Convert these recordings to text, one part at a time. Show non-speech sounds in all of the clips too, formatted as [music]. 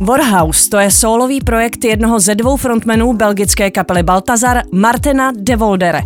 Warhouse to je solový projekt jednoho ze dvou frontmenů belgické kapely Baltazar, Martina de Voldere.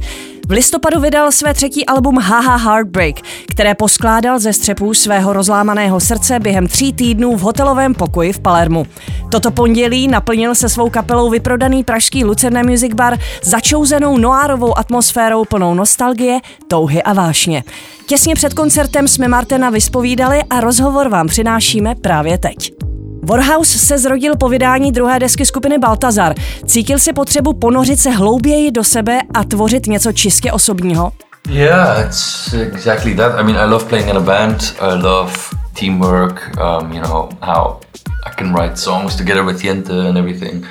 V listopadu vydal své třetí album Haha Heartbreak, které poskládal ze střepů svého rozlámaného srdce během tří týdnů v hotelovém pokoji v Palermu. Toto pondělí naplnil se svou kapelou vyprodaný pražský Lucerné Music Bar začouzenou noárovou atmosférou plnou nostalgie, touhy a vášně. Těsně před koncertem jsme Martina vyspovídali a rozhovor vám přinášíme právě teď. Warhouse se zrodil po vydání druhé desky skupiny Baltazar. Cítil si potřebu ponořit se hlouběji do sebe a tvořit něco čistě osobního? Yeah, it's exactly that. I mean, I love playing in a band. I love teamwork. Um, you know how I can write songs together with Jente and everything.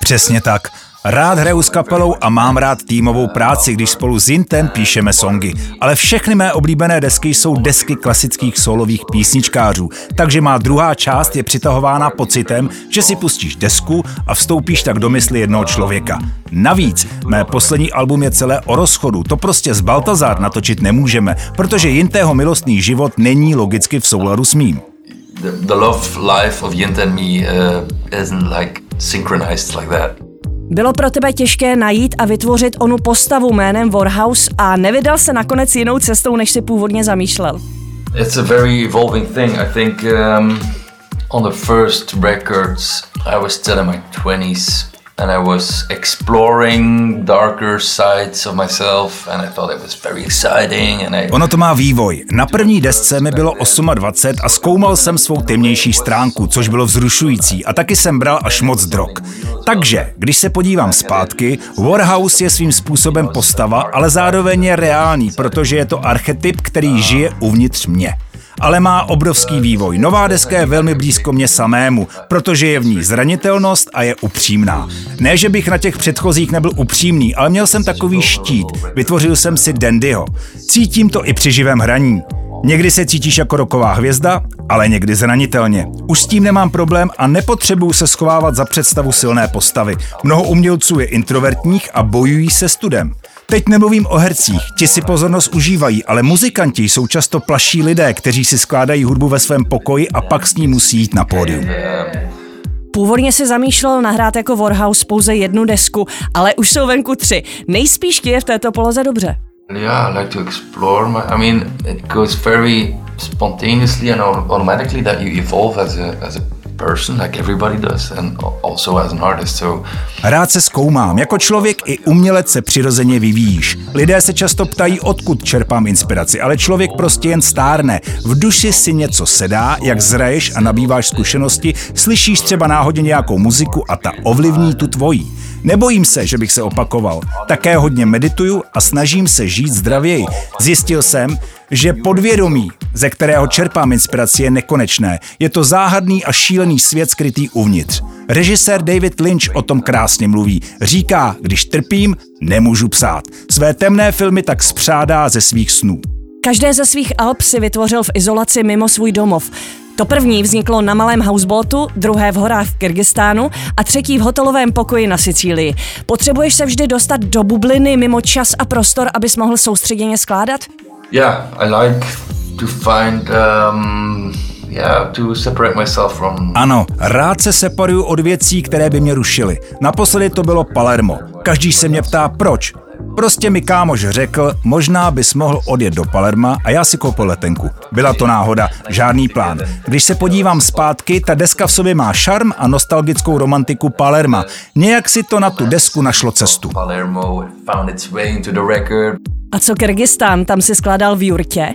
Přesně tak. Rád hraju s kapelou a mám rád týmovou práci, když spolu s Intem píšeme songy. Ale všechny mé oblíbené desky jsou desky klasických solových písničkářů, takže má druhá část je přitahována pocitem, že si pustíš desku a vstoupíš tak do mysli jednoho člověka. Navíc, mé poslední album je celé o rozchodu, to prostě z Baltazar natočit nemůžeme, protože Jintého milostný život není logicky v souladu s mým. The, the love life of Jente and me uh, isn't like synchronized like that. Bylo pro tebe těžké najít a vytvořit onu postavu jménem Warhouse a nevydal se nakonec jinou cestou, než si původně zamýšlel? It's a very evolving thing. I think um, on the first records I was still in my 20s and I was exploring darker sides of myself and I thought it was very exciting and I... Ono to má vývoj. Na první desce mi bylo 28 a zkoumal jsem svou temnější stránku, což bylo vzrušující a taky jsem bral až moc drog. Takže, když se podívám zpátky, Warhouse je svým způsobem postava, ale zároveň je reálný, protože je to archetyp, který žije uvnitř mě ale má obrovský vývoj. Nová deska je velmi blízko mě samému, protože je v ní zranitelnost a je upřímná. Ne, že bych na těch předchozích nebyl upřímný, ale měl jsem takový štít. Vytvořil jsem si Dandyho. Cítím to i při živém hraní. Někdy se cítíš jako roková hvězda, ale někdy zranitelně. Už s tím nemám problém a nepotřebuju se schovávat za představu silné postavy. Mnoho umělců je introvertních a bojují se studem. Teď nemluvím o hercích, ti si pozornost užívají, ale muzikanti jsou často plaší lidé, kteří si skládají hudbu ve svém pokoji a pak s ní musí jít na pódium. Původně si zamýšlel nahrát jako Warhouse pouze jednu desku, ale už jsou venku tři. Nejspíš ti je v této poloze dobře. Yeah, I like to explore. My, I mean, it goes very spontaneously and automatically that you evolve as a, as a Rád se zkoumám. Jako člověk i umělec se přirozeně vyvíjíš. Lidé se často ptají, odkud čerpám inspiraci, ale člověk prostě jen stárne. V duši si něco sedá, jak zraješ a nabýváš zkušenosti, slyšíš třeba náhodně nějakou muziku a ta ovlivní tu tvojí. Nebojím se, že bych se opakoval. Také hodně medituju a snažím se žít zdravěji. Zjistil jsem, že podvědomí, ze kterého čerpám inspiraci, je nekonečné. Je to záhadný a šílený svět skrytý uvnitř. Režisér David Lynch o tom krásně mluví. Říká, když trpím, nemůžu psát. Své temné filmy tak spřádá ze svých snů. Každé ze svých alb si vytvořil v izolaci mimo svůj domov. To první vzniklo na malém houseboatu, druhé v horách v Kyrgyzstánu a třetí v hotelovém pokoji na Sicílii. Potřebuješ se vždy dostat do bubliny mimo čas a prostor, abys mohl soustředěně skládat? Yeah, I like to find um, yeah, to separate myself from... Ano, rád se separuju od věcí, které by mě rušily. Naposledy to bylo Palermo. Každý se mě ptá, proč. Prostě mi kámoš řekl, možná bys mohl odjet do Palerma a já si koupil letenku. Byla to náhoda, žádný plán. Když se podívám zpátky, ta deska v sobě má šarm a nostalgickou romantiku Palerma. Nějak si to na tu desku našlo cestu. A co Kyrgyzstán, tam si skládal v jurtě?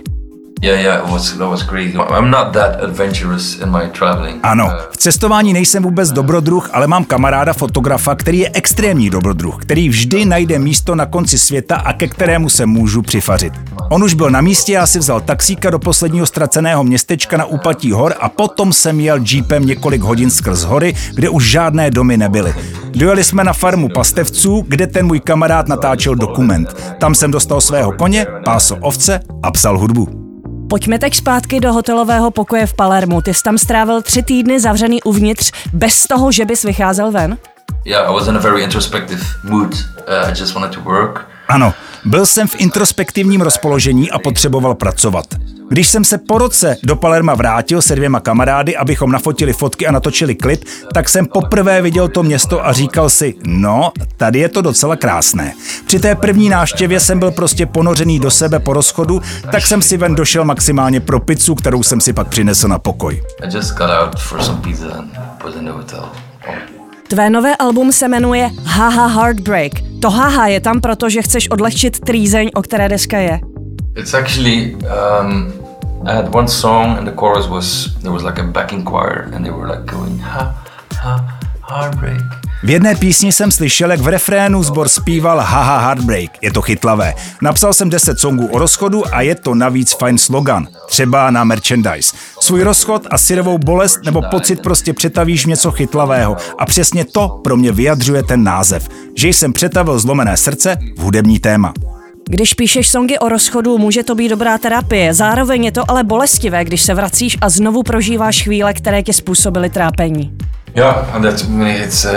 Yeah, yeah, it was, that was crazy. I'm not that adventurous in my traveling. Ano, v cestování nejsem vůbec dobrodruh, ale mám kamaráda fotografa, který je extrémní dobrodruh, který vždy najde místo na konci světa a ke kterému se můžu přifařit. On už byl na místě, já si vzal taxíka do posledního ztraceného městečka na úpatí hor a potom jsem jel jeepem několik hodin skrz hory, kde už žádné domy nebyly. Dojeli jsme na farmu pastevců, kde ten můj kamarád natáčel dokument. Tam jsem dostal svého koně, pásl ovce a psal hudbu. Pojďme teď zpátky do hotelového pokoje v Palermu. Ty jsi tam strávil tři týdny zavřený uvnitř, bez toho, že bys vycházel ven? Yeah, I was in a very introspective mood. Uh, I just wanted to work. Ano, byl jsem v introspektivním rozpoložení a potřeboval pracovat. Když jsem se po roce do Palerma vrátil se dvěma kamarády, abychom nafotili fotky a natočili klip, tak jsem poprvé viděl to město a říkal si, no, tady je to docela krásné. Při té první návštěvě jsem byl prostě ponořený do sebe po rozchodu, tak jsem si ven došel maximálně pro pizzu, kterou jsem si pak přinesl na pokoj. Tvé nové album se jmenuje Haha Heartbreak. To haha je tam proto, že chceš odlehčit trýzeň, o které deska je. It's actually um, I had one song and the chorus was there was like a backing choir and they were like going ha ha heartbreak. V jedné písni jsem slyšel, jak v refrénu zbor zpíval Haha Heartbreak. Je to chytlavé. Napsal jsem 10 songů o rozchodu a je to navíc fajn slogan. Třeba na merchandise. Svůj rozchod a syrovou bolest nebo pocit prostě přetavíš něco chytlavého. A přesně to pro mě vyjadřuje ten název. Že jsem přetavil zlomené srdce v hudební téma. Když píšeš songy o rozchodu, může to být dobrá terapie. Zároveň je to ale bolestivé, když se vracíš a znovu prožíváš chvíle, které ti způsobily trápení. Yeah, and that's it's uh,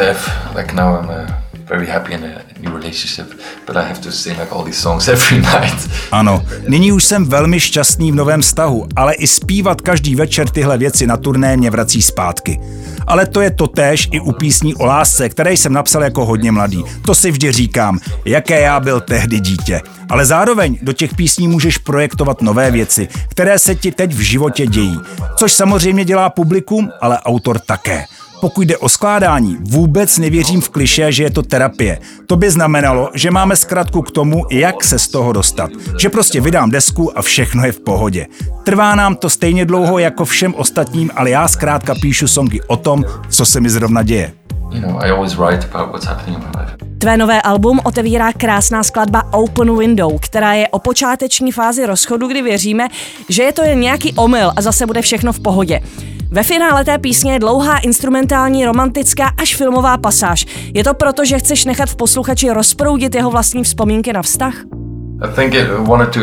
like now I'm uh, very happy in a new relationship, but I have to sing like all these songs [laughs] every night. Ano, nyní už jsem velmi šťastný v novém vztahu, ale i zpívat každý večer tyhle věci na turné mě vrací zpátky. Ale to je totéž i u písní o lásce, které jsem napsal jako hodně mladý. To si vždy říkám, jaké já byl tehdy dítě. Ale zároveň do těch písní můžeš projektovat nové věci, které se ti teď v životě dějí. Což samozřejmě dělá publikum, ale autor také. Pokud jde o skládání, vůbec nevěřím v kliše, že je to terapie. To by znamenalo, že máme zkratku k tomu, jak se z toho dostat. Že prostě vydám desku a všechno je v pohodě. Trvá nám to stejně dlouho jako všem ostatním, ale já zkrátka píšu songy o tom, co se mi zrovna děje. Tvé nové album otevírá krásná skladba Open Window, která je o počáteční fázi rozchodu, kdy věříme, že je to jen nějaký omyl a zase bude všechno v pohodě. Ve finále té písně je dlouhá instrumentální, romantická až filmová pasáž. Je to proto, že chceš nechat v posluchači rozproudit jeho vlastní vzpomínky na vztah? I think it wanted to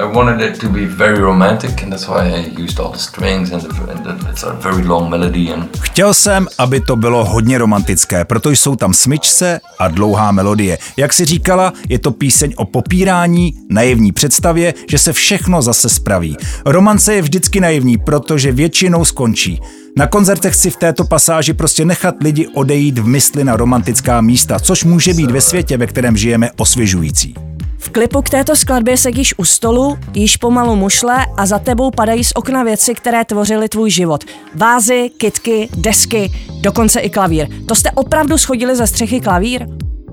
I wanted it to be very romantic and that's why I used all the strings and, the, and it's a very long melody and Chtěl jsem, aby to bylo hodně romantické, protože jsou tam smyčce a dlouhá melodie. Jak si říkala, je to píseň o popírání, naivní představě, že se všechno zase spraví. Romance je vždycky naivní, protože většinou skončí. Na koncertech chci v této pasáži prostě nechat lidi odejít v mysli na romantická místa, což může být ve světě, ve kterém žijeme, osvěžující. V klipu k této skladbě sedíš u stolu, jíš pomalu mušle a za tebou padají z okna věci, které tvořily tvůj život. Vázy, kitky, desky, dokonce i klavír. To jste opravdu schodili ze střechy klavír?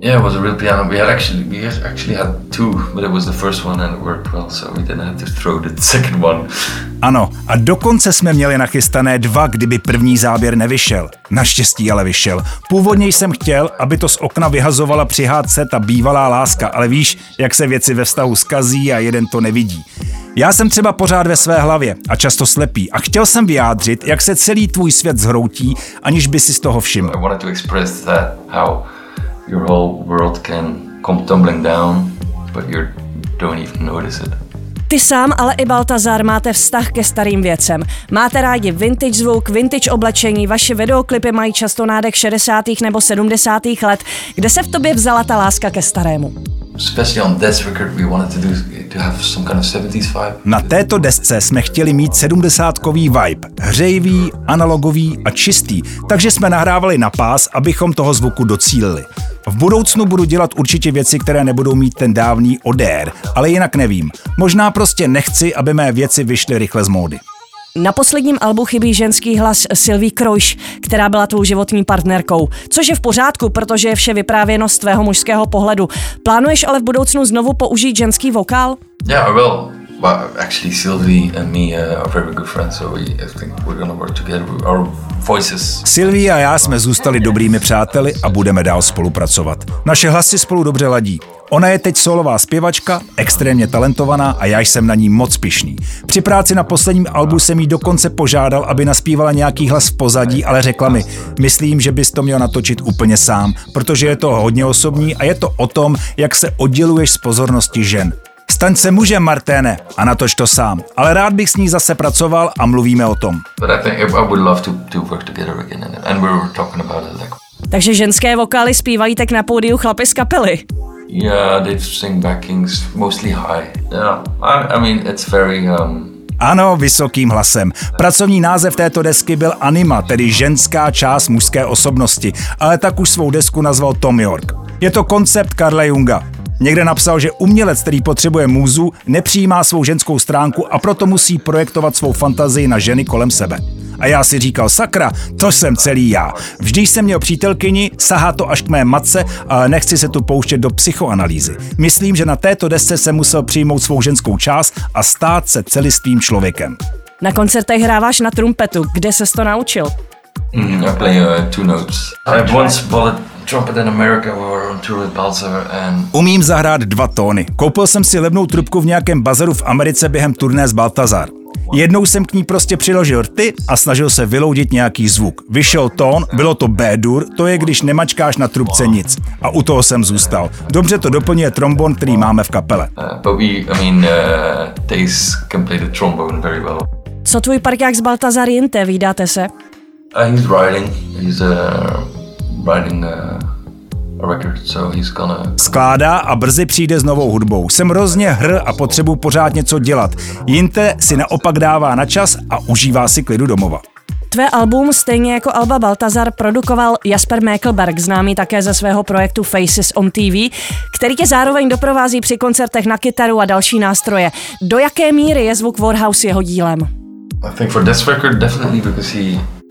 Yeah, it was a real piano. We had actually we actually had two, but it was the first one and it worked well, so we didn't have to throw the [laughs] second one. Ano, a dokonce jsme měli nachystané dva, kdyby první záběr nevyšel. Naštěstí ale vyšel. Původně jsem chtěl, aby to z okna vyhazovala při hádce ta bývalá láska, ale víš, jak se věci ve vztahu skazí a jeden to nevidí. Já jsem třeba pořád ve své hlavě a často slepý a chtěl jsem vyjádřit, jak se celý tvůj svět zhroutí, aniž by si z toho všiml. I your whole world can come tumbling down, but you don't even notice it. Ty sám, ale i Baltazar máte vztah ke starým věcem. Máte rádi vintage zvuk, vintage oblečení, vaše videoklipy mají často nádech 60. nebo 70. let. Kde se v tobě vzala ta láska ke starému? Na této desce jsme chtěli mít sedmdesátkový vibe, hřejivý, analogový a čistý, takže jsme nahrávali na pás, abychom toho zvuku docílili. V budoucnu budu dělat určitě věci, které nebudou mít ten dávný odér, ale jinak nevím. Možná prostě nechci, aby mé věci vyšly rychle z módy. Na posledním albu chybí ženský hlas Sylvie Krojš, která byla tvou životní partnerkou. Což je v pořádku, protože je vše vyprávěno z tvého mužského pohledu. Plánuješ ale v budoucnu znovu použít ženský vokál? Yeah, I will. But actually, Sylvie and me uh, are very good friends, so we, I think we're gonna work together. Our voices. Sylvie a já jsme zůstali dobrými přáteli a budeme dál spolupracovat. Naše hlasy spolu dobře ladí. Ona je teď solová zpěvačka, extrémně talentovaná a já jsem na ní moc pišný. Při práci na posledním albu jsem jí dokonce požádal, aby naspívala nějaký hlas v pozadí, ale řekla mi, myslím, že bys to měl natočit úplně sám, protože je to hodně osobní a je to o tom, jak se odděluješ z pozornosti žen. Staň se mužem, Marténe, a natoč to sám. Ale rád bych s ní zase pracoval a mluvíme o tom. Takže ženské vokály zpívají tak na pódiu chlapy z kapely. Yeah, they sing backings mostly high. Yeah, I, I mean it's very um, ano, vysokým hlasem. Pracovní název této desky byl Anima, tedy ženská část mužské osobnosti, ale tak už svou desku nazval Tom York. Je to koncept Karla Junga. Někde napsal, že umělec, který potřebuje můzu, nepřijímá svou ženskou stránku a proto musí projektovat svou fantazii na ženy kolem sebe. A já si říkal, sakra, to jsem celý já. Vždy jsem měl přítelkyni, sahá to až k mé matce, ale nechci se tu pouštět do psychoanalýzy. Myslím, že na této desce jsem musel přijmout svou ženskou část a stát se celistvým člověkem. Na koncertech hráváš na trumpetu. Kde ses to naučil? Mm, I play uh, two notes. I once bought a trumpet in America we were on tour with Balzer and... Umím zahrát dva tóny. Koupil jsem si levnou trubku v nějakém bazaru v Americe během turné z Baltazar. Jednou jsem k ní prostě přiložil rty a snažil se vyloudit nějaký zvuk. Vyšel tón, bylo to B-dur, to je když nemačkáš na trubce nic. A u toho jsem zůstal. Dobře to doplňuje trombon, který máme v kapele. Very well. Co tvůj parťák z Baltazar Jinte, vydáte se? Uh, he's writing. He's uh, writing uh, record, so he's gonna... Skládá a brzy přijde s novou hudbou. Jsem hrozně hr a potřebuji pořád něco dělat. Jinte si naopak dává na čas a užívá si klidu domova. Tvé album, stejně jako Alba Baltazar, produkoval Jasper Mäkelberg, známý také ze svého projektu Faces on TV, který tě zároveň doprovází při koncertech na kytaru a další nástroje. Do jaké míry je zvuk Warhouse jeho dílem? I think for this record, definitely because he,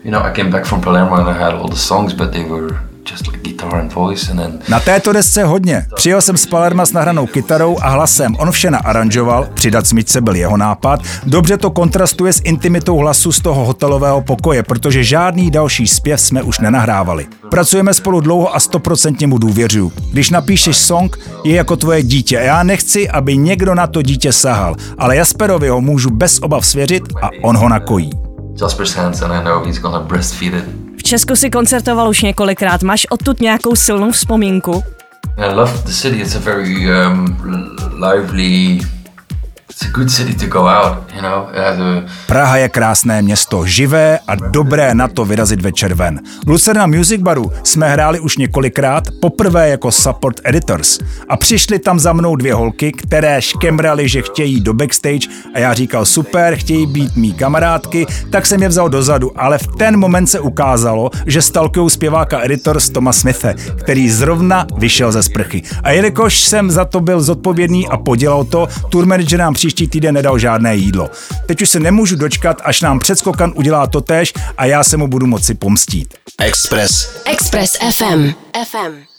you know, I came back from Palermo and I had all the songs, but they were just like guitar and voice and then... Na této desce hodně. Přijel jsem z Palerma s nahranou kytarou a hlasem. On vše naaranžoval, přidat smyčce byl jeho nápad. Dobře to kontrastuje s intimitou hlasu z toho hotelového pokoje, protože žádný další zpěv jsme už nenahrávali. Pracujeme spolu dlouho a stoprocentně mu důvěřuju. Když napíšeš song, je jako tvoje dítě. Já nechci, aby někdo na to dítě sahal, ale Jasperovi ho můžu bez obav svěřit a on ho nakojí. Jasper's hands and I know he's gonna breastfeed it. Česku si koncertoval už několikrát. Máš odtud nějakou silnou vzpomínku? I love the city. It's a very um, lively It's a good city to go out, you know. Praha je krásné město, živé a dobré na to vyrazit večer ven. V Lucerna Music Baru jsme hráli už několikrát, poprvé jako support editors. A přišli tam za mnou dvě holky, které škemrali, že chtějí do backstage a já říkal super, chtějí být mý kamarádky, tak jsem je vzal dozadu, ale v ten moment se ukázalo, že stalkují zpěváka editors Toma Smithe, který zrovna vyšel ze sprchy. A jelikož jsem za to byl zodpovědný a podělal to, tour manager nám příští týden nedal žádné jídlo. Teď už se nemůžu dočkat, až nám předskokan udělá totéž a já se mu budu moci pomstít. Express. Express FM. FM. FM.